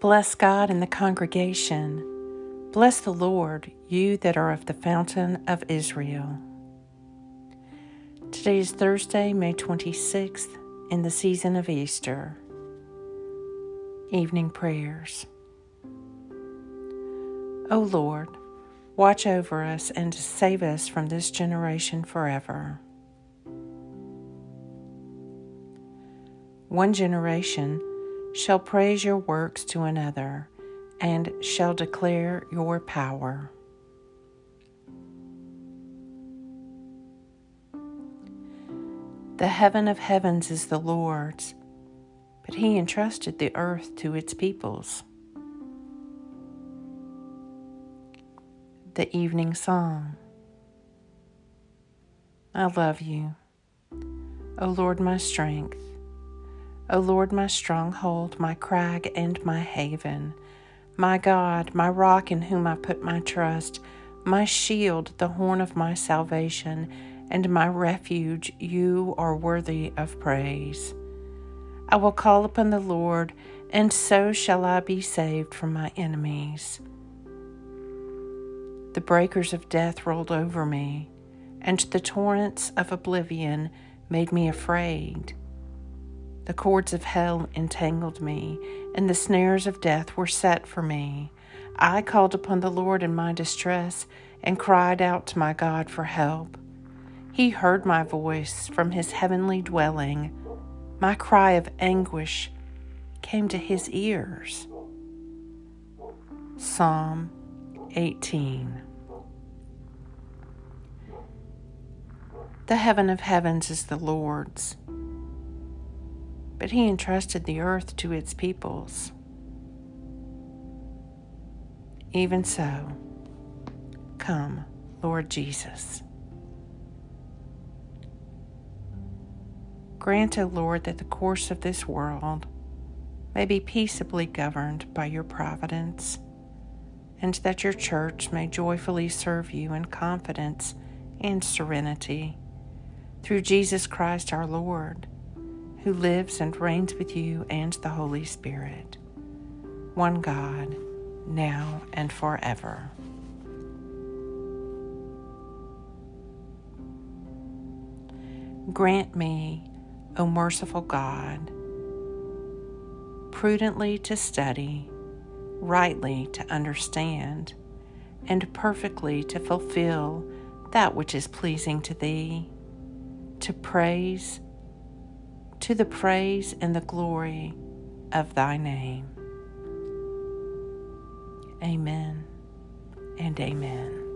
Bless God and the congregation. Bless the Lord, you that are of the fountain of Israel. Today is Thursday, May 26th, in the season of Easter. Evening Prayers. O Lord, watch over us and save us from this generation forever. One generation shall praise your works to another and shall declare your power. The heaven of heavens is the Lord's, but he entrusted the earth to its peoples. The Evening Song I love you, O Lord, my strength. O Lord, my stronghold, my crag, and my haven, my God, my rock in whom I put my trust, my shield, the horn of my salvation, and my refuge, you are worthy of praise. I will call upon the Lord, and so shall I be saved from my enemies. The breakers of death rolled over me, and the torrents of oblivion made me afraid. The cords of hell entangled me, and the snares of death were set for me. I called upon the Lord in my distress and cried out to my God for help. He heard my voice from his heavenly dwelling. My cry of anguish came to his ears. Psalm 18 The heaven of heavens is the Lord's but he entrusted the earth to its peoples. Even so, come, Lord Jesus. Grant, O Lord, that the course of this world may be peaceably governed by your providence, and that your church may joyfully serve you in confidence and serenity. Through Jesus Christ our Lord who lives and reigns with you and the Holy Spirit, one God, now and forever. Grant me, O merciful God, prudently to study, rightly to understand, and perfectly to fulfill that which is pleasing to Thee, to praise to the praise and the glory of thy name. Amen and amen.